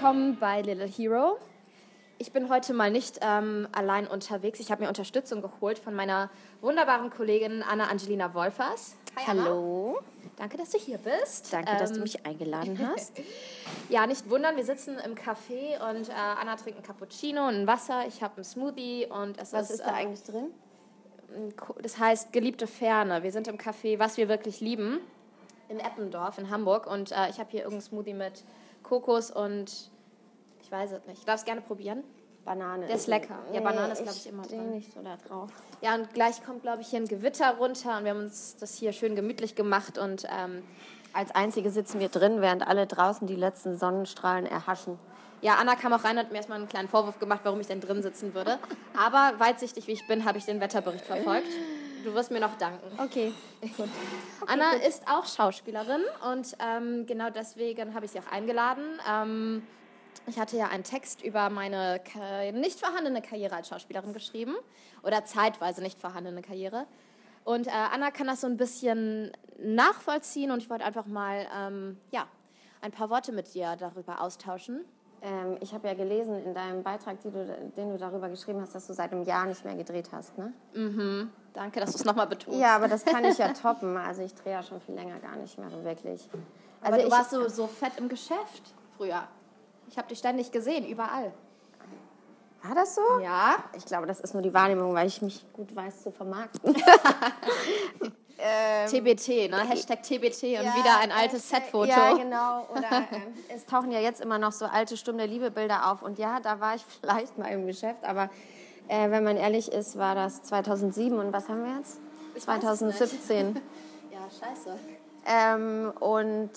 willkommen bei Little Hero. Ich bin heute mal nicht ähm, allein unterwegs. Ich habe mir Unterstützung geholt von meiner wunderbaren Kollegin Anna Angelina Wolfers. Hi, Hallo. Danke, dass du hier bist. Danke, ähm, dass du ähm, mich eingeladen hast. ja, nicht wundern, wir sitzen im Café und äh, Anna trinkt ein Cappuccino und ein Wasser. Ich habe einen Smoothie und es Was ist, ist da äh, eigentlich drin? Das heißt geliebte Ferne. Wir sind im Café, was wir wirklich lieben, in Eppendorf in Hamburg und äh, ich habe hier irgendeinen Smoothie mit Kokos und ich weiß es nicht. Ich darf es gerne probieren. Banane. Der ist lecker. Ja, Banane ist, glaube ich, immer drin. nicht so da drauf. Ja, und gleich kommt, glaube ich, hier ein Gewitter runter und wir haben uns das hier schön gemütlich gemacht und ähm, als Einzige sitzen wir drin, während alle draußen die letzten Sonnenstrahlen erhaschen. Ja, Anna kam auch rein und hat mir erstmal einen kleinen Vorwurf gemacht, warum ich denn drin sitzen würde. Aber weitsichtig wie ich bin, habe ich den Wetterbericht verfolgt. Du wirst mir noch danken. Okay. Gut. Anna ist auch Schauspielerin und ähm, genau deswegen habe ich sie auch eingeladen. Ähm, ich hatte ja einen Text über meine nicht vorhandene Karriere als Schauspielerin geschrieben oder zeitweise nicht vorhandene Karriere. Und äh, Anna kann das so ein bisschen nachvollziehen und ich wollte einfach mal ähm, ja, ein paar Worte mit dir darüber austauschen. Ähm, ich habe ja gelesen in deinem Beitrag, du, den du darüber geschrieben hast, dass du seit einem Jahr nicht mehr gedreht hast, ne? Mhm. Danke, dass du es nochmal betonst. Ja, aber das kann ich ja toppen. Also ich drehe ja schon viel länger gar nicht mehr, wirklich. Also aber du warst so, so fett im Geschäft früher. Ich habe dich ständig gesehen, überall. War das so? Ja. Ich glaube, das ist nur die Wahrnehmung, weil ich mich gut weiß zu vermarkten. ähm, TBT, ne? Hashtag TBT und ja, wieder ein altes Setfoto. Ja, genau. Oder äh, es tauchen ja jetzt immer noch so alte Stunde Liebebilder auf. Und ja, da war ich vielleicht mal im Geschäft, aber äh, wenn man ehrlich ist, war das 2007 und was haben wir jetzt? Ich 2017. ja, scheiße. Ähm, und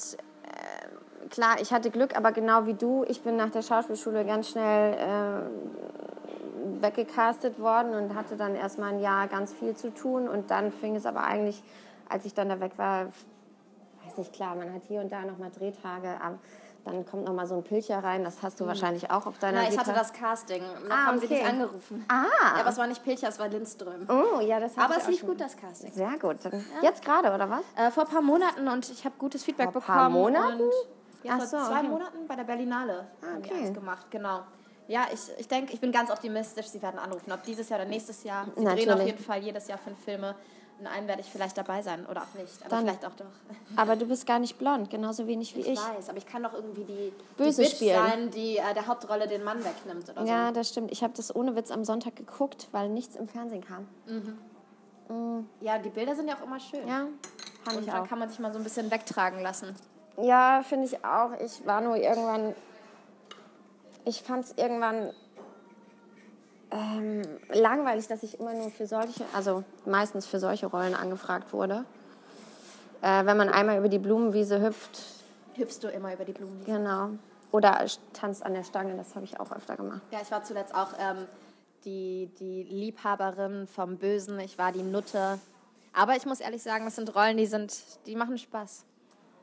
klar, ich hatte Glück, aber genau wie du, ich bin nach der Schauspielschule ganz schnell äh, weggecastet worden und hatte dann erstmal ein Jahr ganz viel zu tun. Und dann fing es aber eigentlich, als ich dann da weg war, weiß nicht, klar, man hat hier und da nochmal Drehtage, aber dann kommt noch mal so ein Pilcher rein, das hast du mhm. wahrscheinlich auch auf deiner Na, ich hatte das Casting. Noch ah, haben okay. sie dich angerufen. Ah. Ja, aber es war nicht Pilcher, es war Lindström. Oh, ja, das Aber es lief gut, das Casting. Sehr gut. Ja. Jetzt gerade, oder was? Äh, vor ein paar Monaten und ich habe gutes Feedback bekommen. Vor ein paar Monaten? Ja, vor so, zwei okay. Monaten bei der Berlinale ah, okay. haben gemacht, genau. Ja, ich, ich denke, ich bin ganz optimistisch, sie werden anrufen, ob dieses Jahr oder nächstes Jahr. Sie Natürlich. drehen auf jeden Fall jedes Jahr fünf Filme. In einem werde ich vielleicht dabei sein oder auch nicht, aber Dann. vielleicht auch doch. Aber du bist gar nicht blond, genauso wenig wie ich. Ich weiß, aber ich kann doch irgendwie die, Böse die spielen. sein, die äh, der Hauptrolle den Mann wegnimmt oder ja, so. das stimmt. Ich habe das ohne Witz am Sonntag geguckt, weil nichts im Fernsehen kam. Mhm. Mhm. Ja, die Bilder sind ja auch immer schön. Ja, Und ich auch. kann man sich mal so ein bisschen wegtragen lassen. Ja, finde ich auch. Ich war nur irgendwann. Ich fand es irgendwann ähm, langweilig, dass ich immer nur für solche, also meistens für solche Rollen angefragt wurde. Äh, wenn man einmal über die Blumenwiese hüpft. Hüpfst du immer über die Blumenwiese? Genau. Oder tanzt an der Stange, das habe ich auch öfter gemacht. Ja, ich war zuletzt auch ähm, die, die Liebhaberin vom Bösen, ich war die Nutte. Aber ich muss ehrlich sagen, das sind Rollen, die sind, die machen Spaß.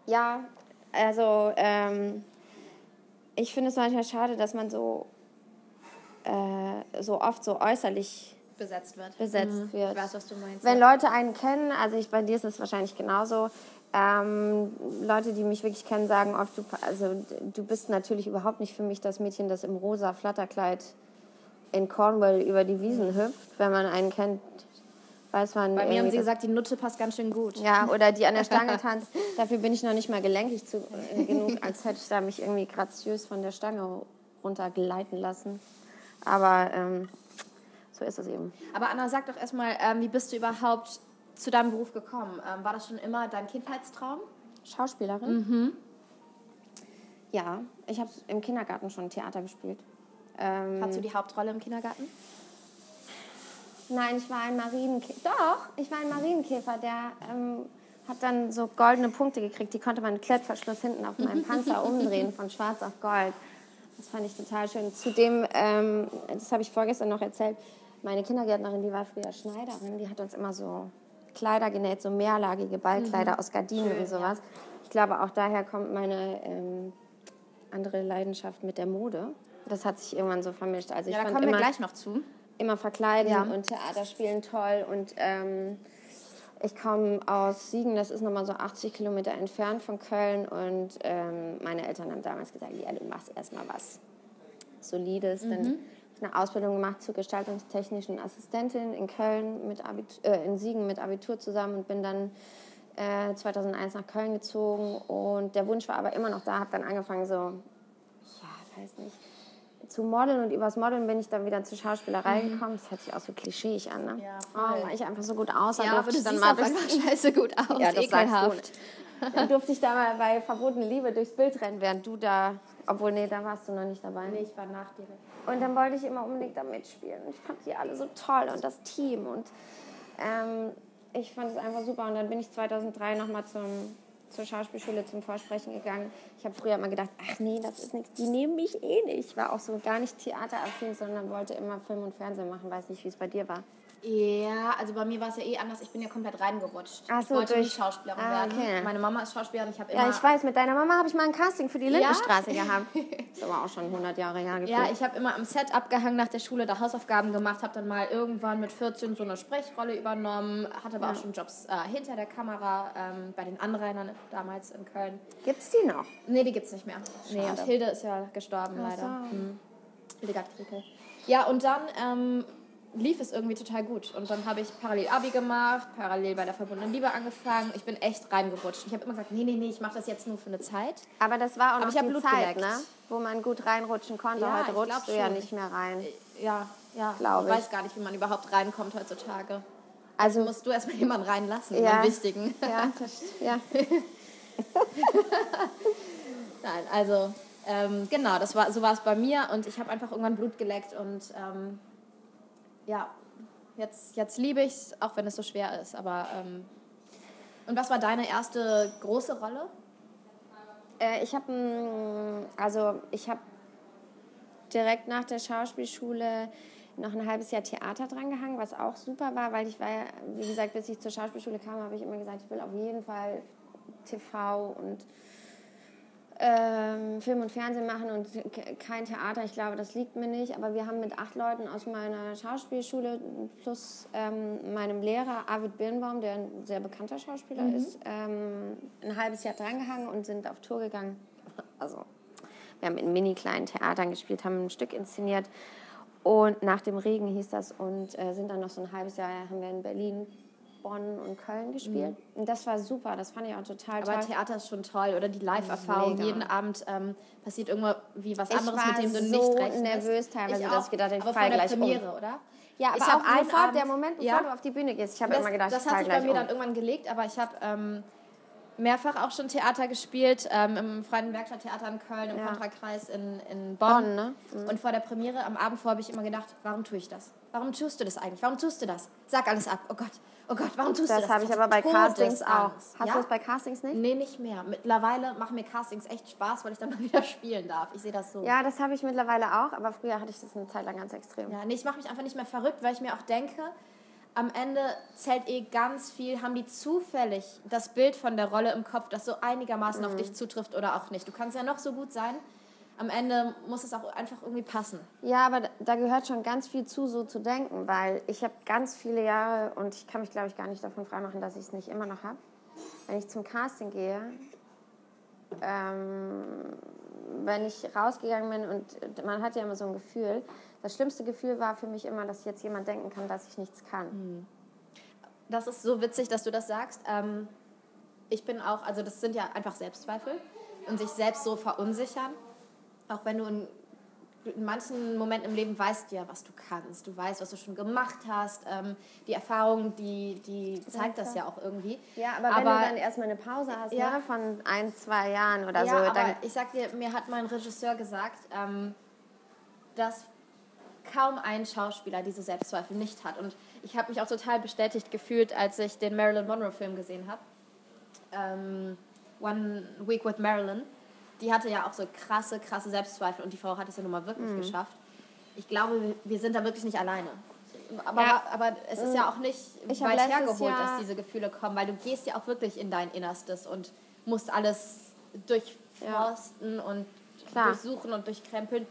Ja, also ähm, ich finde es manchmal schade, dass man so, äh, so oft so äußerlich besetzt wird. Besetzt mhm. wird. Ich weiß, was du meinst. Wenn Leute einen kennen, also ich, bei dir ist es wahrscheinlich genauso, ähm, Leute, die mich wirklich kennen, sagen oft, du, also, du bist natürlich überhaupt nicht für mich das Mädchen, das im rosa Flatterkleid in Cornwall über die Wiesen hüpft. Wenn man einen kennt, weiß man. Bei mir haben sie gesagt, die Nutte passt ganz schön gut. Ja, oder die an der Stange tanzt. Dafür bin ich noch nicht mal gelenkig zu, äh, genug, als hätte ich da mich irgendwie graziös von der Stange runtergleiten lassen. Aber ähm, so ist es eben. Aber Anna, sag doch erstmal, ähm, wie bist du überhaupt zu deinem Beruf gekommen? Ähm, war das schon immer dein Kindheitstraum? Schauspielerin? Mhm. Ja, ich habe im Kindergarten schon Theater gespielt. Ähm, Hattest du die Hauptrolle im Kindergarten? Nein, ich war ein Marienkäfer. Doch, ich war ein Marienkäfer, der ähm, hat dann so goldene Punkte gekriegt. Die konnte man mit Klettverschluss hinten auf meinem Panzer umdrehen, von schwarz auf gold. Das fand ich total schön. Zudem, ähm, das habe ich vorgestern noch erzählt, meine Kindergärtnerin, die war früher Schneiderin, die hat uns immer so Kleider genäht, so mehrlagige Ballkleider mhm. aus Gardinen schön, und sowas. Ja. Ich glaube, auch daher kommt meine ähm, andere Leidenschaft mit der Mode. Das hat sich irgendwann so vermischt. Also ich ja, da kommen wir gleich noch zu immer verkleiden ja. und Theater spielen toll und ähm, Ich komme aus Siegen, das ist nochmal so 80 Kilometer entfernt von Köln. Und ähm, meine Eltern haben damals gesagt, ja, du machst erstmal was Solides. Mhm. Dann habe ich eine Ausbildung gemacht zur gestaltungstechnischen Assistentin in Köln, mit Abitur, äh, in Siegen mit Abitur zusammen und bin dann äh, 2001 nach Köln gezogen. Und der Wunsch war aber immer noch da, habe dann angefangen so, ja, weiß nicht, zu modeln und übers Modeln bin ich dann wieder zur Schauspielerei mhm. gekommen. Das hört sich auch so klischeeig an, ne? Ja, oh, weil ich einfach so gut aussah, ja, aber du dann mal scheiße gut aus, ja, das ekelhaft. Dann durfte ich da mal bei Verbotene Liebe durchs Bild rennen, während du da, obwohl, nee, da warst du noch nicht dabei. Nee, ich war nach dir. Und dann wollte ich immer unbedingt da mitspielen. Ich fand die alle so toll und das Team und ähm, ich fand es einfach super. Und dann bin ich 2003 nochmal zum zur Schauspielschule zum Vorsprechen gegangen. Ich habe früher immer gedacht, ach nee, das ist nichts, die nehmen mich eh nicht. Ich war auch so gar nicht theateraffin, sondern wollte immer Film und Fernsehen machen. Weiß nicht, wie es bei dir war. Ja, also bei mir war es ja eh anders. Ich bin ja komplett reingerutscht. Ach so, ich wollte durch... nicht Schauspielerin ah, werden. Okay. Meine Mama ist Schauspielerin. Ich immer ja, ich weiß, mit deiner Mama habe ich mal ein Casting für die Lindenstraße ja? gehabt. Das ist aber auch schon 100 Jahre her gefühlt. Ja, ich habe immer am Set abgehangen nach der Schule, da Hausaufgaben gemacht, habe dann mal irgendwann mit 14 so eine Sprechrolle übernommen, hatte aber ja. auch schon Jobs äh, hinter der Kamera ähm, bei den Anrainern damals in Köln. Gibt es die noch? Nee, die gibt es nicht mehr. Schade. Nee, und Hilde ist ja gestorben Ach leider. So. Hm. Hildegard Kriekel. Ja, und dann ähm, lief es irgendwie total gut. Und dann habe ich parallel Abi gemacht, parallel bei der verbundenen Liebe angefangen. Ich bin echt reingerutscht. Ich habe immer gesagt, nee, nee, nee, ich mache das jetzt nur für eine Zeit. Aber das war auch noch die Zeit, ne? wo man gut reinrutschen konnte. Ja, Heute rutschst du ja nicht mehr rein. Ja, ja. Glaube ich. weiß gar nicht, wie man überhaupt reinkommt heutzutage. Also, also musst du erstmal jemanden reinlassen, ja. einen wichtigen. Ja, das, ja. Nein, also ähm, genau, das war, so war es bei mir und ich habe einfach irgendwann Blut geleckt und ähm, ja, jetzt, jetzt liebe ich es, auch wenn es so schwer ist. Aber ähm und was war deine erste große Rolle? Äh, ich habe also ich habe direkt nach der Schauspielschule noch ein halbes Jahr Theater drangehangen, was auch super war, weil ich war wie gesagt, bis ich zur Schauspielschule kam, habe ich immer gesagt, ich will auf jeden Fall TV und ähm, Film und Fernsehen machen und kein Theater. Ich glaube, das liegt mir nicht. Aber wir haben mit acht Leuten aus meiner Schauspielschule plus ähm, meinem Lehrer Arvid Birnbaum, der ein sehr bekannter Schauspieler mhm. ist, ähm, ein halbes Jahr drangehangen und sind auf Tour gegangen. Also wir haben in mini kleinen Theatern gespielt, haben ein Stück inszeniert. Und nach dem Regen hieß das und äh, sind dann noch so ein halbes Jahr haben wir in Berlin Bonn und Köln gespielt. Mhm. Und das war super, das fand ich auch total toll. Aber Theater ist schon toll, oder die Live-Erfahrung. Jeden Abend ähm, passiert irgendwie was anderes, mit dem du so nicht rechnest. Ich war nervös teilweise, ich dass ich gedacht habe, ich fall gleich Premiere, um. oder? Ja, aber ich auch sofort Abend, der Moment, bevor ja, du auf die Bühne gehst. Ich habe immer gedacht, das ich hat sich bei mir um. dann irgendwann gelegt, aber ich habe ähm, mehrfach auch schon Theater gespielt, ähm, im Freien Werkstatttheater in Köln, im ja. Kontrakreis in, in Bonn. Bonn ne? mhm. Und vor der Premiere am Abend vor habe ich immer gedacht, warum tue ich das? Warum tust du das eigentlich? Warum tust du das? Sag alles ab. Oh Gott, oh Gott, warum tust das du das? Das habe ich aber bei Castings auch. Hast ja? du das bei Castings nicht? Nee, nicht mehr. Mittlerweile machen mir Castings echt Spaß, weil ich dann mal wieder spielen darf. Ich sehe das so. Ja, das habe ich mittlerweile auch, aber früher hatte ich das eine Zeit lang ganz extrem. Ja, nee, ich mache mich einfach nicht mehr verrückt, weil ich mir auch denke, am Ende zählt eh ganz viel, haben die zufällig das Bild von der Rolle im Kopf, das so einigermaßen mhm. auf dich zutrifft oder auch nicht. Du kannst ja noch so gut sein. Am Ende muss es auch einfach irgendwie passen. Ja, aber da gehört schon ganz viel zu, so zu denken, weil ich habe ganz viele Jahre und ich kann mich, glaube ich, gar nicht davon freimachen, dass ich es nicht immer noch habe. Wenn ich zum Casting gehe, ähm, wenn ich rausgegangen bin und man hat ja immer so ein Gefühl, das schlimmste Gefühl war für mich immer, dass jetzt jemand denken kann, dass ich nichts kann. Hm. Das ist so witzig, dass du das sagst. Ähm, ich bin auch, also das sind ja einfach Selbstzweifel und sich selbst so verunsichern. Auch wenn du in, in manchen Momenten im Leben weißt ja, was du kannst. Du weißt, was du schon gemacht hast. Ähm, die Erfahrung, die, die zeigt das ja auch irgendwie. Ja, aber, aber wenn du dann erstmal eine Pause hast ja, ne, von ein, zwei Jahren oder ja, so. Aber ich sag dir, mir hat mein Regisseur gesagt, ähm, dass kaum ein Schauspieler diese Selbstzweifel nicht hat. Und ich habe mich auch total bestätigt gefühlt, als ich den Marilyn Monroe-Film gesehen habe. Ähm, One Week with Marilyn. Die hatte ja auch so krasse, krasse Selbstzweifel und die Frau hat es ja nun mal wirklich mhm. geschafft. Ich glaube, wir sind da wirklich nicht alleine. Aber, ja. aber es ist ja auch nicht ich weit hergeholt, Jahr dass diese Gefühle kommen, weil du gehst ja auch wirklich in dein Innerstes und musst alles durchforsten ja. und Klar. durchsuchen und durchkrempeln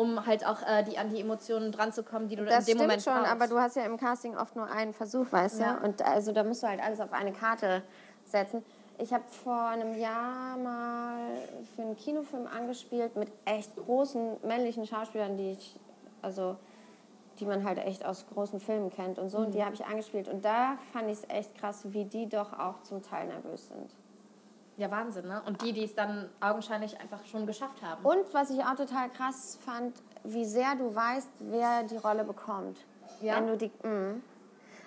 um halt auch äh, die, an die Emotionen dran zu kommen, die du Das in dem stimmt Moment schon, brauchst. aber du hast ja im Casting oft nur einen Versuch, weißt du? Ja. Und also da musst du halt alles auf eine Karte setzen. Ich habe vor einem Jahr mal für einen Kinofilm angespielt mit echt großen männlichen Schauspielern, die ich, also die man halt echt aus großen Filmen kennt und so. Und Mhm. die habe ich angespielt. Und da fand ich es echt krass, wie die doch auch zum Teil nervös sind. Ja, Wahnsinn, ne? Und die, die es dann augenscheinlich einfach schon geschafft haben. Und was ich auch total krass fand, wie sehr du weißt, wer die Rolle bekommt. Ja? Wenn du die, mm.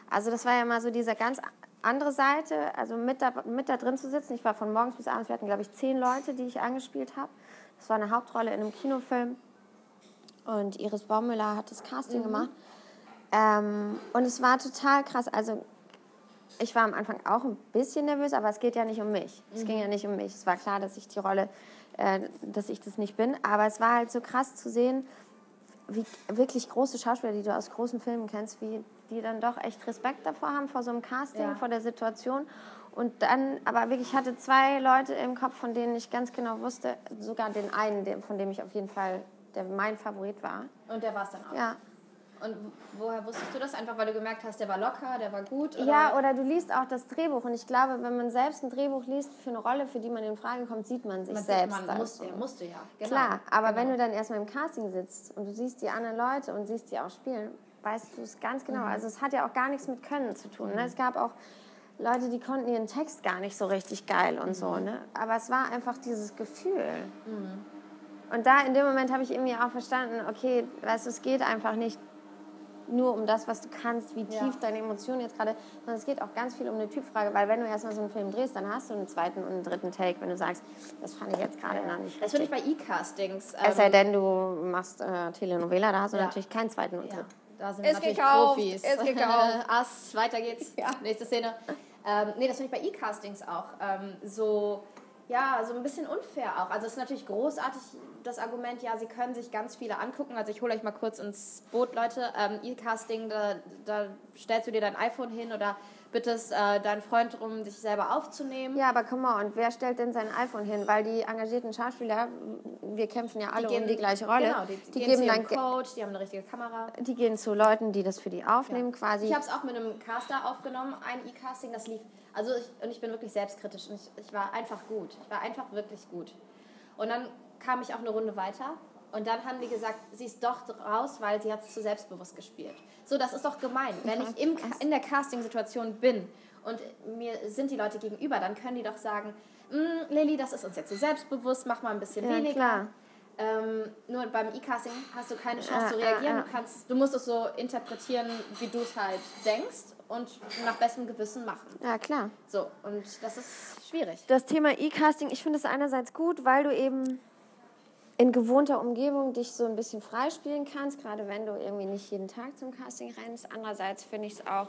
Also das war ja mal so diese ganz andere Seite, also mit da, mit da drin zu sitzen. Ich war von morgens bis abends, wir hatten glaube ich zehn Leute, die ich angespielt habe. Das war eine Hauptrolle in einem Kinofilm. Und Iris Baumüller hat das Casting gemacht. Ähm, und es war total krass. Also ich war am Anfang auch ein bisschen nervös, aber es geht ja nicht um mich. Es ging ja nicht um mich. Es war klar, dass ich die Rolle, äh, dass ich das nicht bin. Aber es war halt so krass zu sehen, wie wirklich große Schauspieler, die du aus großen Filmen kennst, wie die dann doch echt Respekt davor haben, vor so einem Casting, Ja. vor der Situation. Und dann, aber wirklich, ich hatte zwei Leute im Kopf, von denen ich ganz genau wusste, sogar den einen, von dem ich auf jeden Fall, der mein Favorit war. Und der war es dann auch. Ja. Und woher wusstest du das? Einfach weil du gemerkt hast, der war locker, der war gut? Oder? Ja, oder du liest auch das Drehbuch. Und ich glaube, wenn man selbst ein Drehbuch liest für eine Rolle, für die man in Frage kommt, sieht man sich man, selbst. Man als musste, so. ja, musste ja. Genau. Klar, aber genau. wenn du dann erstmal im Casting sitzt und du siehst die anderen Leute und siehst die auch spielen, weißt du es ganz genau. Also es hat ja auch gar nichts mit Können zu tun. Ne? Es gab auch Leute, die konnten ihren Text gar nicht so richtig geil und so. Ne? Aber es war einfach dieses Gefühl. Und da in dem Moment habe ich irgendwie auch verstanden, okay, weißt du, es geht einfach nicht nur um das, was du kannst, wie tief Ja. deine Emotionen jetzt gerade, sondern es geht auch ganz viel um eine Typfrage, weil wenn du erstmal so einen Film drehst, dann hast du einen zweiten und einen dritten Take, wenn du sagst, das fand ich jetzt gerade noch nicht Das finde ich bei E-Castings. Es sei ähm, denn, du machst äh, Telenovela, da hast du Ja. natürlich keinen zweiten und Ja, dritten. da sind Ist natürlich gekauft, Profis. ist gekauft. Ass, weiter geht's. Nächste Szene. Ähm, nee, das finde ich bei E-Castings auch ähm, so, ja, so ein bisschen unfair auch. Also es ist natürlich großartig, das Argument, ja, sie können sich ganz viele angucken. Also ich hole euch mal kurz ins Boot, Leute. Ähm, E-Casting, da, da stellst du dir dein iPhone hin oder bittest äh, deinen Freund darum, dich selber aufzunehmen. Ja, aber come on, wer stellt denn sein iPhone hin? Weil die engagierten Schauspieler, wir kämpfen ja alle um die gleiche Rolle, Genau, die, die, gehen geben zu dann Coach, die haben eine richtige Kamera. die gehen zu Leuten, die das für die aufnehmen quasi. Ich habe es auch mit einem Caster aufgenommen, ein E-Casting, das lief. Also ich, und ich bin wirklich selbstkritisch und ich, ich war einfach gut. Ich war einfach wirklich gut. Und dann kam ich auch eine Runde weiter und dann haben die gesagt, sie ist doch raus, weil sie hat es zu selbstbewusst gespielt. So, das ist doch gemein. Wenn ich im, in der Casting-Situation bin und mir sind die Leute gegenüber, dann können die doch sagen, "Mm, Lilly, das ist uns jetzt zu selbstbewusst, mach mal ein bisschen Ja, weniger. klar. Ähm, nur beim E-Casting hast du keine Chance Ja, zu reagieren. ja. Du, kannst, du musst es so interpretieren, wie du es halt denkst und nach bestem Gewissen machen. ja, klar. So, und das ist schwierig. Das Thema E-Casting, ich finde es einerseits gut, weil du eben in gewohnter Umgebung dich so ein bisschen freispielen kannst, gerade wenn du irgendwie nicht jeden Tag zum Casting rennst. Andererseits finde ich es auch,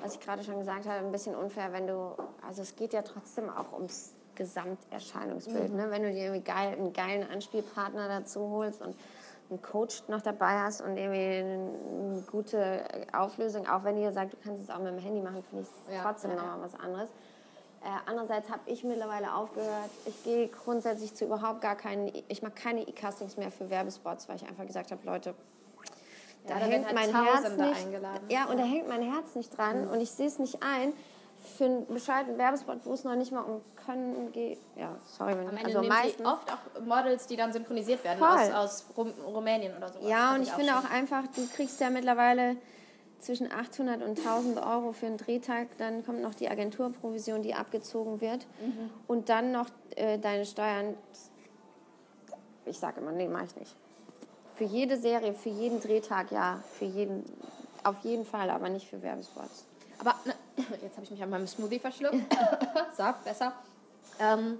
was ich gerade schon gesagt habe, ein bisschen unfair, wenn du, also es geht ja trotzdem auch ums Gesamterscheinungsbild. Ne? Wenn du dir irgendwie geil, einen geilen Anspielpartner dazu holst und einen Coach noch dabei hast und irgendwie eine gute Auflösung, auch wenn ihr sagt, du kannst es auch mit dem Handy machen, finde ich Ja, trotzdem ja, nochmal was anderes. Äh, andererseits habe ich mittlerweile aufgehört. Ich gehe grundsätzlich zu überhaupt gar keinen. Ich mache keine E-Castings mehr für Werbespots, weil ich einfach gesagt habe, Leute, da Ja, da hängt halt mein Herz nicht. eingeladen. Ja, und da hängt mein Herz nicht dran und ich sehe es nicht ein. Für einen bescheuerten Werbespot, wo es noch nicht mal um Können geht. Ja, sorry, wenn Am Ende also meistens. oft auch Models, die dann synchronisiert werden Voll. aus, aus Rum Rumänien oder so. Ja, und ich finde auch einfach, du kriegst ja mittlerweile zwischen 800 und 1000 Euro für einen Drehtag. Dann kommt noch die Agenturprovision, die abgezogen wird. Mhm. Und dann noch äh, deine Steuern. Ich sage immer, nee, mache ich nicht. Für jede Serie, für jeden Drehtag, ja. Für jeden, auf jeden Fall, aber nicht für Werbespots. Aber ne, jetzt habe ich mich an meinem Smoothie verschluckt. so, besser. Ähm,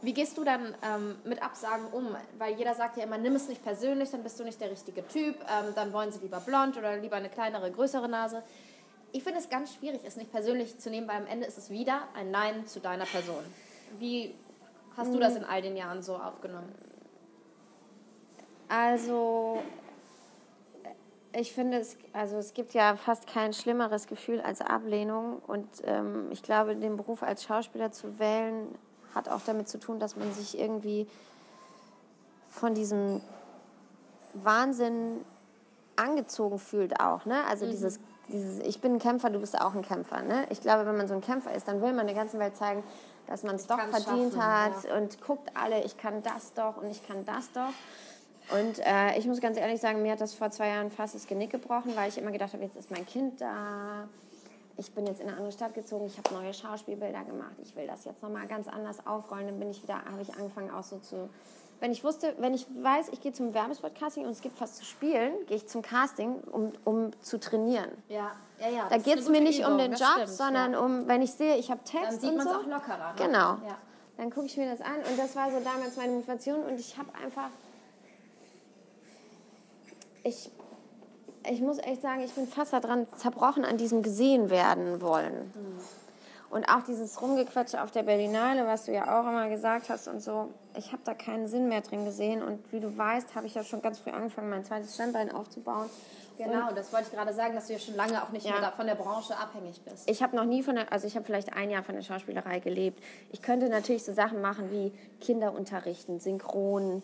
wie gehst du dann ähm, mit Absagen um? Weil jeder sagt ja immer, nimm es nicht persönlich, dann bist du nicht der richtige Typ. Ähm, dann wollen sie lieber blond oder lieber eine kleinere, größere Nase. Ich finde es ganz schwierig, es nicht persönlich zu nehmen, weil am Ende ist es wieder ein Nein zu deiner Person. Wie hast du das in all den Jahren so aufgenommen? Also, ich finde, es, also es gibt ja fast kein schlimmeres Gefühl als Ablehnung. Und ähm, ich glaube, den Beruf als Schauspieler zu wählen, hat auch damit zu tun, dass man sich irgendwie von diesem Wahnsinn angezogen fühlt auch. Ne? Also mhm. dieses, dieses, ich bin ein Kämpfer, du bist auch ein Kämpfer. Ne? Ich glaube, wenn man so ein Kämpfer ist, dann will man der ganzen Welt zeigen, dass man es doch verdient schaffen, hat ja. und guckt alle, ich kann das doch und ich kann das doch. Und äh, ich muss ganz ehrlich sagen, mir hat das vor zwei Jahren fast das Genick gebrochen, weil ich immer gedacht habe, jetzt ist mein Kind da. Ich bin jetzt in eine andere Stadt gezogen, ich habe neue Schauspielbilder gemacht, ich will das jetzt nochmal ganz anders aufrollen. Dann bin ich wieder, habe ich angefangen auch so zu wenn ich wusste, wenn ich weiß, ich gehe zum Werbespot-Casting und es gibt was zu spielen, gehe ich zum Casting, um, um zu trainieren. Ja, ja, ja. Da geht es mir nicht Übung, um den Job, stimmt, sondern ja. um, wenn ich sehe, ich habe Text Dann sieht man es so. auch lockerer. Ne? Genau. Ja. Dann gucke ich mir das an und das war so damals meine Motivation und ich habe einfach, ich, ich muss echt sagen, ich bin fast daran zerbrochen an diesem gesehen werden wollen. Mhm. Und auch dieses Rumgequatsche auf der Berlinale, was du ja auch immer gesagt hast und so, ich habe da keinen Sinn mehr drin gesehen. Und wie du weißt, habe ich ja schon ganz früh angefangen, mein zweites Standbein aufzubauen. Genau, und das wollte ich gerade sagen, dass du ja schon lange auch nicht ja. mehr von der Branche abhängig bist. Ich habe noch nie von der, also ich habe vielleicht ein Jahr von der Schauspielerei gelebt. Ich könnte natürlich so Sachen machen wie Kinder unterrichten, synchron,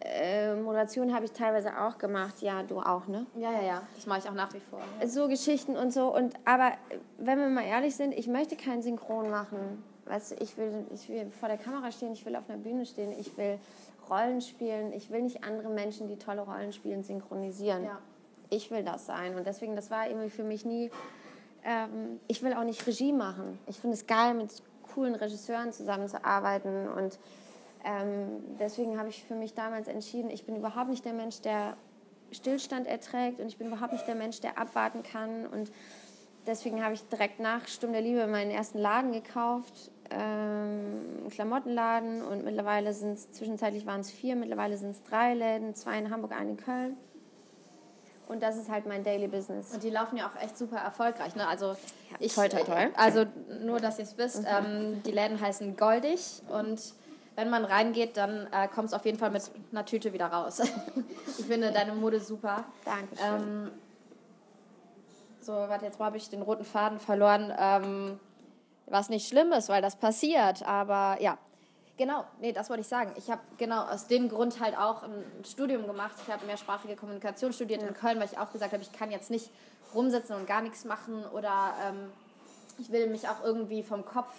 äh, Moderation habe ich teilweise auch gemacht, ja, du auch, ne? Ja, ja, ja, das mache ich auch nach wie vor. Ja. So Geschichten und so. Und aber wenn wir mal ehrlich sind, ich möchte kein Synchron machen. Weißt du, ich will, ich will vor der Kamera stehen, ich will auf einer Bühne stehen, ich will Rollen spielen, ich will nicht andere Menschen, die tolle Rollen spielen, synchronisieren. Ja. Ich will das sein. Und deswegen, das war irgendwie für mich nie. Ähm, ich will auch nicht Regie machen. Ich finde es geil, mit coolen Regisseuren zusammenzuarbeiten und ähm, deswegen habe ich für mich damals entschieden, ich bin überhaupt nicht der Mensch, der Stillstand erträgt und ich bin überhaupt nicht der Mensch, der abwarten kann. Und deswegen habe ich direkt nach Sturm der Liebe meinen ersten Laden gekauft, ähm, einen Klamottenladen und mittlerweile sind es, zwischenzeitlich waren es vier, mittlerweile sind es drei Läden, zwei in Hamburg, einen in Köln. Und das ist halt mein Daily Business. Und die laufen ja auch echt super erfolgreich. Ne? Also, ich, toll, toll, toll. Also nur, dass ihr es wisst, mhm. ähm, die Läden heißen Goldig und wenn man reingeht, dann äh, kommt es auf jeden Fall mit einer Tüte wieder raus. ich finde deine Mode super. Dankeschön. Ähm, so, warte, jetzt habe ich den roten Faden verloren. Ähm, was nicht schlimm ist, weil das passiert, aber ja. Genau, nee, das wollte ich sagen. Ich habe genau aus dem Grund halt auch ein Studium gemacht. Ich habe mehrsprachige Kommunikation studiert ja. in Köln, weil ich auch gesagt habe, ich kann jetzt nicht rumsitzen und gar nichts machen oder ähm, ich will mich auch irgendwie vom Kopf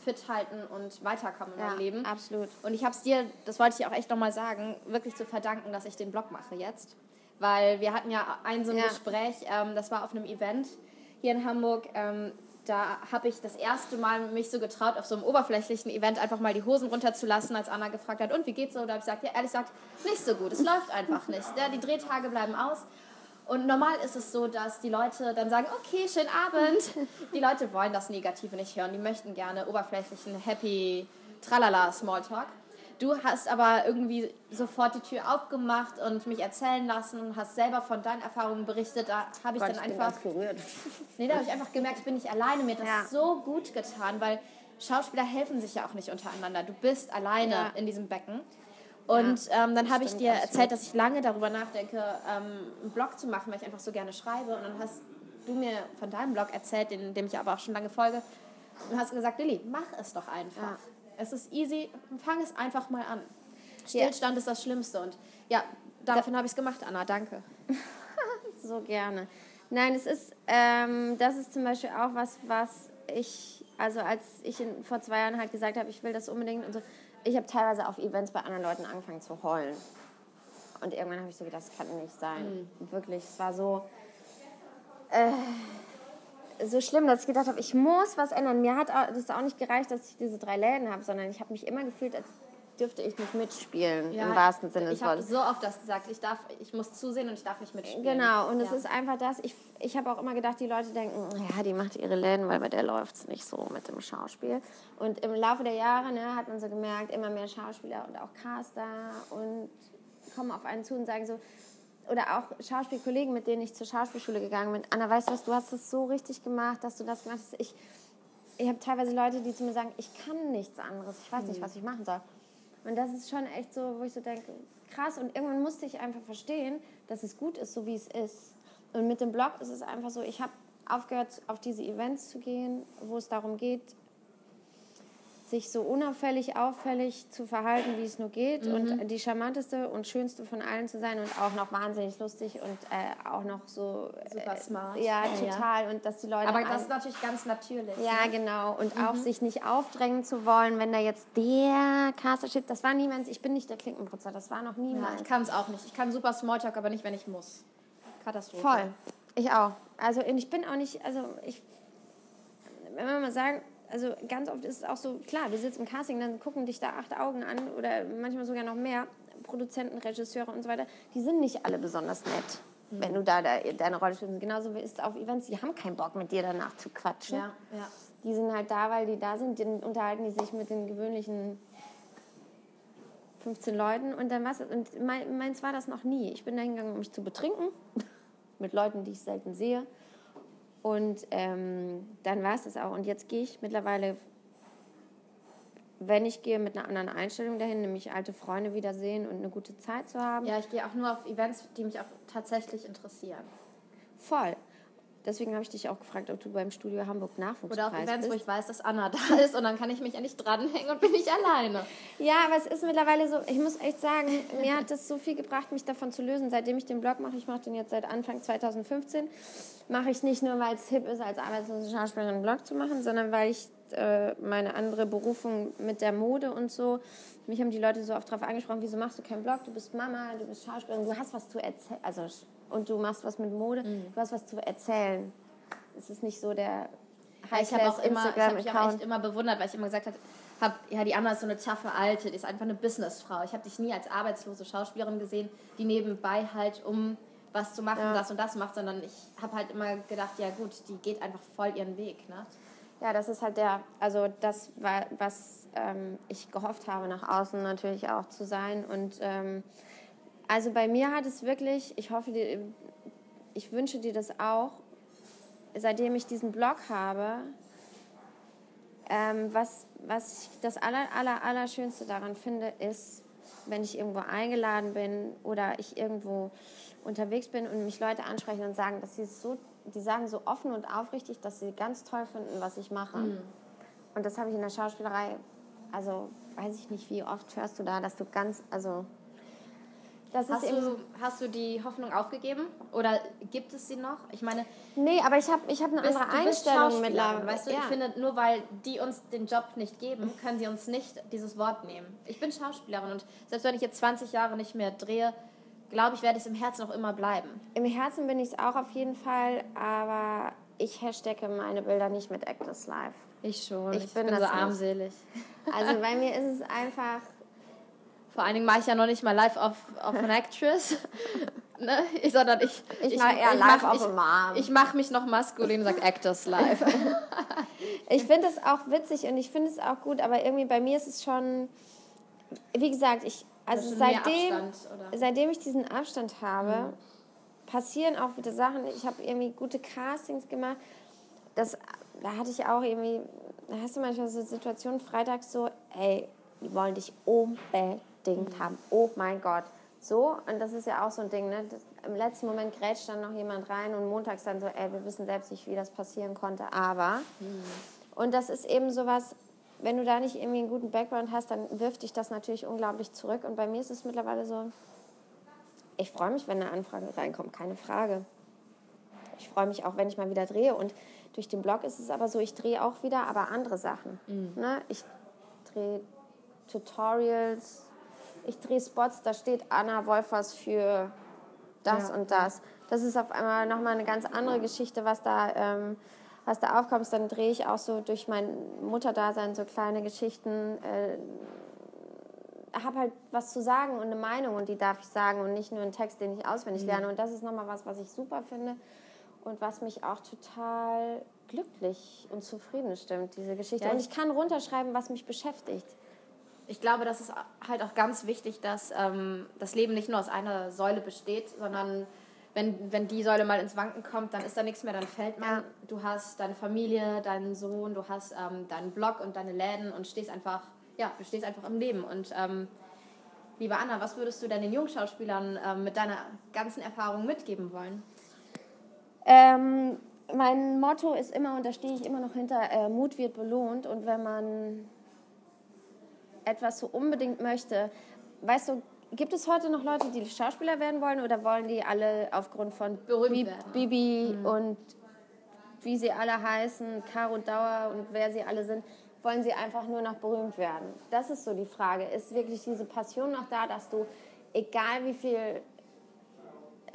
fit halten und weiterkommen in ja, meinem Leben. Absolut. Und ich habe es dir, das wollte ich dir auch echt nochmal sagen, wirklich zu verdanken, dass ich den Blog mache jetzt. Weil wir hatten ja ein so ein ja. Gespräch, ähm, das war auf einem Event hier in Hamburg. Ähm, da habe ich das erste Mal mich so getraut, auf so einem oberflächlichen Event einfach mal die Hosen runterzulassen, als Anna gefragt hat, und wie geht's so? Da habe ich gesagt, ja, ehrlich gesagt, nicht so gut. Es läuft einfach nicht. Ja, die Drehtage bleiben aus. Und normal ist es so, dass die Leute dann sagen, okay, schönen Abend. Die Leute wollen das Negative nicht hören. Die möchten gerne oberflächlichen, happy, tralala Smalltalk. Du hast aber irgendwie sofort die Tür aufgemacht und mich erzählen lassen, hast selber von deinen Erfahrungen berichtet. Da habe ich Gott, dann ich einfach. Nee, da habe ich einfach gemerkt, ich bin nicht alleine. Mir hat das ja. so gut getan, weil Schauspieler helfen sich ja auch nicht untereinander. Du bist alleine ja. in diesem Becken. Und ähm, dann habe ich dir erzählt, dass ich lange darüber nachdenke, ähm, einen Blog zu machen, weil ich einfach so gerne schreibe. Und dann hast du mir von deinem Blog erzählt, den, dem ich aber auch schon lange folge, und hast gesagt, Lilly, mach es doch einfach. Ja. Es ist easy, fang es einfach mal an. Stillstand ja. ist das Schlimmste. Und ja, dafür habe ich es gemacht, Anna. Danke. so gerne. Nein, es ist, ähm, das ist zum Beispiel auch was, was ich, also als ich in, vor zwei Jahren halt gesagt habe, ich will das unbedingt und so, ich habe teilweise auf Events bei anderen Leuten angefangen zu heulen. Und irgendwann habe ich so gedacht, das kann nicht sein. Mhm. Wirklich, es war so, äh, so schlimm, dass ich gedacht habe, ich muss was ändern. Mir hat das auch nicht gereicht, dass ich diese drei Läden habe, sondern ich habe mich immer gefühlt, als dürfte ich nicht mitspielen, ja, im wahrsten Sinne des Wortes. Ich habe so oft das gesagt, ich, darf, ich muss zusehen und ich darf nicht mitspielen. Genau, und es ist einfach das, ich, ich habe auch immer gedacht, die Leute denken, ja, die macht ihre Läden, weil bei der läuft es nicht so mit dem Schauspiel. Und im Laufe der Jahre ne, hat man so gemerkt, immer mehr Schauspieler und auch Caster und kommen auf einen zu und sagen so, oder auch Schauspielkollegen, mit denen ich zur Schauspielschule gegangen bin, Anna, weißt du was, du hast das so richtig gemacht, dass du das gemacht hast. Ich, ich habe teilweise Leute, die zu mir sagen, ich kann nichts anderes, ich weiß nicht, mhm. was ich machen soll. Und das ist schon echt so, wo ich so denke, krass. Und irgendwann musste ich einfach verstehen, dass es gut ist, so wie es ist. Und mit dem Blog ist es einfach so, ich habe aufgehört, auf diese Events zu gehen, wo es darum geht, sich so unauffällig, auffällig zu verhalten, wie es nur geht Mhm. und die charmanteste und schönste von allen zu sein und auch noch wahnsinnig lustig und äh, auch noch so Super smart. ja, Ja, ja. total und dass die Leute Aber das ist natürlich ganz natürlich. ja, ne? genau. Und auch sich nicht aufdrängen zu wollen, wenn da jetzt der Caster steht. Das war niemand, ich bin nicht der Klinkenputzer, das war noch Ja, niemand. ich kann es auch nicht. Ich kann super Smalltalk, aber nicht, wenn ich muss. Katastrophe. Voll. Ich auch. Also und ich bin auch nicht, also ich, wenn man mal sagen, also ganz oft ist es auch so, klar, du sitzt im Casting, dann gucken dich da acht Augen an oder manchmal sogar noch mehr Produzenten, Regisseure und so weiter. Die sind nicht alle besonders nett, wenn du da, da deine Rolle spielst. Genauso ist es auf Events, die haben keinen Bock mit dir danach zu quatschen. Ja, ja. Die sind halt da, weil die da sind, dann unterhalten die sich mit den gewöhnlichen 15 Leuten und dann was. Und mein, meins war das noch nie. Ich bin da hingegangen, um mich zu betrinken mit Leuten, die ich selten sehe. Und ähm, dann war es das auch. Und jetzt gehe ich mittlerweile, wenn ich gehe, mit einer anderen Einstellung dahin, nämlich alte Freunde wiedersehen und eine gute Zeit zu haben. Ja, ich gehe auch nur auf Events, die mich auch tatsächlich interessieren. Voll. Deswegen habe ich dich auch gefragt, ob du beim Studio Hamburg Nachwuchspreis Oder auf Events, bist. wo ich weiß, dass Anna da ist und dann kann ich mich endlich dranhängen und bin nicht alleine. Ja, aber es ist mittlerweile so, ich muss echt sagen, mir hat es so viel gebracht, mich davon zu lösen, seitdem ich den Blog mache. Ich mache den jetzt seit Anfang 2015. Mache ich nicht nur, weil es hip ist, als arbeitslose Schauspielerin einen Blog zu machen, sondern weil ich äh, meine andere Berufung mit der Mode und so, mich haben die Leute so oft darauf angesprochen, wieso machst du keinen Blog? Du bist Mama, du bist Schauspielerin, du hast was zu erzählen, also und du machst was mit Mode, du hast was zu erzählen. Es ist nicht so der Ich habe auch immer, ich habe mich auch echt immer bewundert, weil ich immer gesagt habe, hab, ja, die Anna ist so eine taffe Alte, die ist einfach eine Businessfrau. Ich habe dich nie als arbeitslose Schauspielerin gesehen, die nebenbei halt, um was zu machen, Ja. das und das macht, sondern ich habe halt immer gedacht, ja gut, die geht einfach voll ihren Weg. Ne? Ja, das ist halt der, also das war, was ähm, ich gehofft habe, nach außen natürlich auch zu sein. Und ähm, also bei mir hat es wirklich, ich hoffe, ich wünsche dir das auch, seitdem ich diesen Blog habe, ähm, was, was ich das aller, aller, Allerschönste daran finde, ist, wenn ich irgendwo eingeladen bin oder ich irgendwo unterwegs bin und mich Leute ansprechen und sagen, dass sie es so, die sagen so offen und aufrichtig, dass sie ganz toll finden, was ich mache. Und das habe ich in der Schauspielerei, also weiß ich nicht, wie oft hörst du da, dass du ganz, also das ist Hast eben du, hast du die Hoffnung aufgegeben oder gibt es sie noch? Ich meine, Nee, aber ich habe ich hab eine bist, andere Einstellung mittlerweile. Weißt du, ja. ich finde, nur weil die uns den Job nicht geben, können sie uns nicht dieses Wort nehmen. Ich bin Schauspielerin und selbst wenn ich jetzt 20 Jahre nicht mehr drehe, glaube ich, werde ich es im Herzen noch immer bleiben. Im Herzen bin ich es auch auf jeden Fall, aber ich hashtagge meine Bilder nicht mit Actors Live. Ich schon. Ich bin bin das so armselig. Also bei mir ist es einfach, Vor allen Dingen mache ich ja noch nicht mal live auf, auf an Actress. ne? ich, sondern ich. Ich mache eher live auf a Mom. Ich, ich mache mich noch maskulin und sage Actors live. ich finde es auch witzig und ich finde es auch gut, aber irgendwie bei mir ist es schon, wie gesagt, ich, also seitdem, Abstand, seitdem ich diesen Abstand habe, passieren auch wieder Sachen. Ich habe irgendwie gute Castings gemacht. Das, da hatte ich auch irgendwie, da hast du manchmal so Situationen freitags so, ey, die wollen dich unbedingt haben. Oh mein Gott. So, und das ist ja auch so ein Ding, ne? Das, Im letzten Moment grätscht dann noch jemand rein und montags dann so, ey, wir wissen selbst nicht, wie das passieren konnte, aber. Und das ist eben sowas, wenn du da nicht irgendwie einen guten Background hast, dann wirft dich das natürlich unglaublich zurück. Und bei mir ist es mittlerweile so, ich freue mich, wenn eine Anfrage reinkommt, keine Frage. Ich freue mich auch, wenn ich mal wieder drehe. Und durch den Blog ist es aber so, ich drehe auch wieder, aber andere Sachen. Ne? Ich drehe Tutorials, ich drehe Spots, da steht Anna Wolfers für das Ja. und das. Das ist auf einmal nochmal eine ganz andere Geschichte, was da, ähm, was da aufkommt. Dann drehe ich auch so durch mein Mutterdasein so kleine Geschichten. Äh, habe halt was zu sagen und eine Meinung und die darf ich sagen und nicht nur einen Text, den ich auswendig lerne. Und das ist nochmal was, was ich super finde und was mich auch total glücklich und zufrieden stimmt, diese Geschichte. Ja, und ich kann runterschreiben, was mich beschäftigt. Ich glaube, das ist halt auch ganz wichtig, dass ähm, das Leben nicht nur aus einer Säule besteht, sondern wenn, wenn die Säule mal ins Wanken kommt, dann ist da nichts mehr, dann fällt man. Ja. Du hast deine Familie, deinen Sohn, du hast ähm, deinen Blog und deine Läden und stehst einfach, ja, du stehst einfach im Leben. Und ähm, liebe Anna, was würdest du denn den Jungschauspielern ähm, mit deiner ganzen Erfahrung mitgeben wollen? Ähm, mein Motto ist immer, und da stehe ich immer noch hinter, äh, Mut wird belohnt. Und wenn man etwas so unbedingt möchte, weißt du, gibt es heute noch Leute, die Schauspieler werden wollen oder wollen die alle aufgrund von Bi-. Bibi und wie sie alle heißen, Caro Dauer und wer sie alle sind, wollen sie einfach nur noch berühmt werden? Das ist so die Frage. Ist wirklich diese Passion noch da, dass du, egal wie viel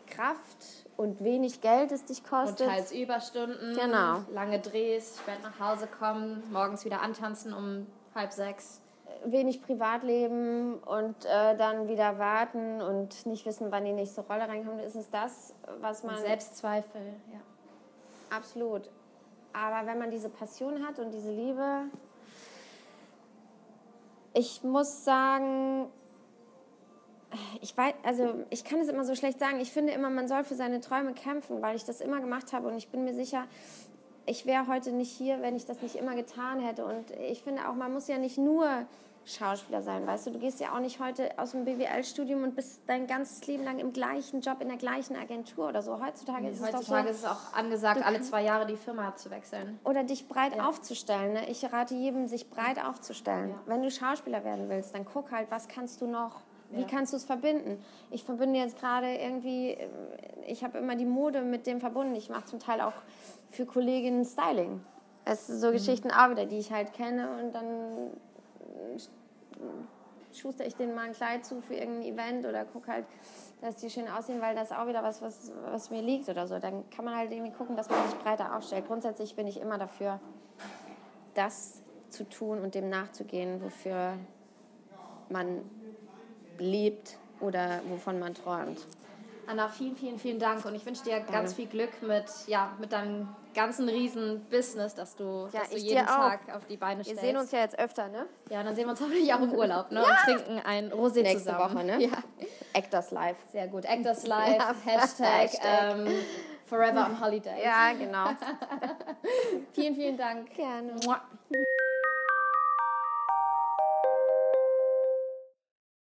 Kraft und wenig Geld es dich Und kostet, teils Überstunden, Genau. lange Drehs, spät nach Hause kommen, morgens wieder antanzen um halb sechs. Wenig Privatleben und äh, dann wieder warten und nicht wissen, wann die nächste Rolle reinkommt, ist es das, was man Selbstzweifel, ja. absolut. Aber wenn man diese Passion hat und diese Liebe, ich muss sagen, ich weiß, also ich kann es immer so schlecht sagen. Ich finde immer, man soll für seine Träume kämpfen, weil ich das immer gemacht habe und ich bin mir sicher, ich wäre heute nicht hier, wenn ich das nicht immer getan hätte. Und ich finde auch, man muss ja nicht nur Schauspieler sein, weißt du, du gehst ja auch nicht heute aus dem BWL-Studium und bist dein ganzes Leben lang im gleichen Job in der gleichen Agentur oder so. Heutzutage ist es doch so, Heutzutage ist es auch angesagt, alle zwei Jahre die Firma zu wechseln. oder dich breit aufzustellen. Ne? Ich rate jedem, sich breit aufzustellen. Ja. Wenn du Schauspieler werden willst, dann guck halt, was kannst du noch? Wie Ja. kannst du es verbinden? Ich verbinde jetzt gerade irgendwie, äh, ich habe immer die Mode mit dem verbunden. Ich mache zum Teil auch für Kolleginnen Styling. Es sind so Geschichten auch wieder, die ich halt kenne und dann schuster ich denen mal ein Kleid zu für irgendein Event oder guck halt, dass die schön aussehen, weil das auch wieder was, was, was mir liegt oder so. Dann kann man halt irgendwie gucken, dass man sich breiter aufstellt. Grundsätzlich bin ich immer dafür, das zu tun und dem nachzugehen, wofür man lebt oder wovon man träumt. Anna, vielen, vielen, vielen Dank und ich wünsche dir ganz viel Glück mit, ja, mit deinem ganzen riesen Business, das du, Ja, das du jeden. Tag auf die Beine Wir stellst. sehen uns ja jetzt öfter, ne? Ja, dann sehen wir uns hoffentlich auch im Urlaub ne? und trinken ein Rosé Nächste zusammen. Woche, ne? Ja, Actors Live. sehr gut. Actors Live, Ja, Hashtag, Hashtag. Ähm, Forever on Holiday. Ja, genau. Vielen, vielen Dank. Gerne.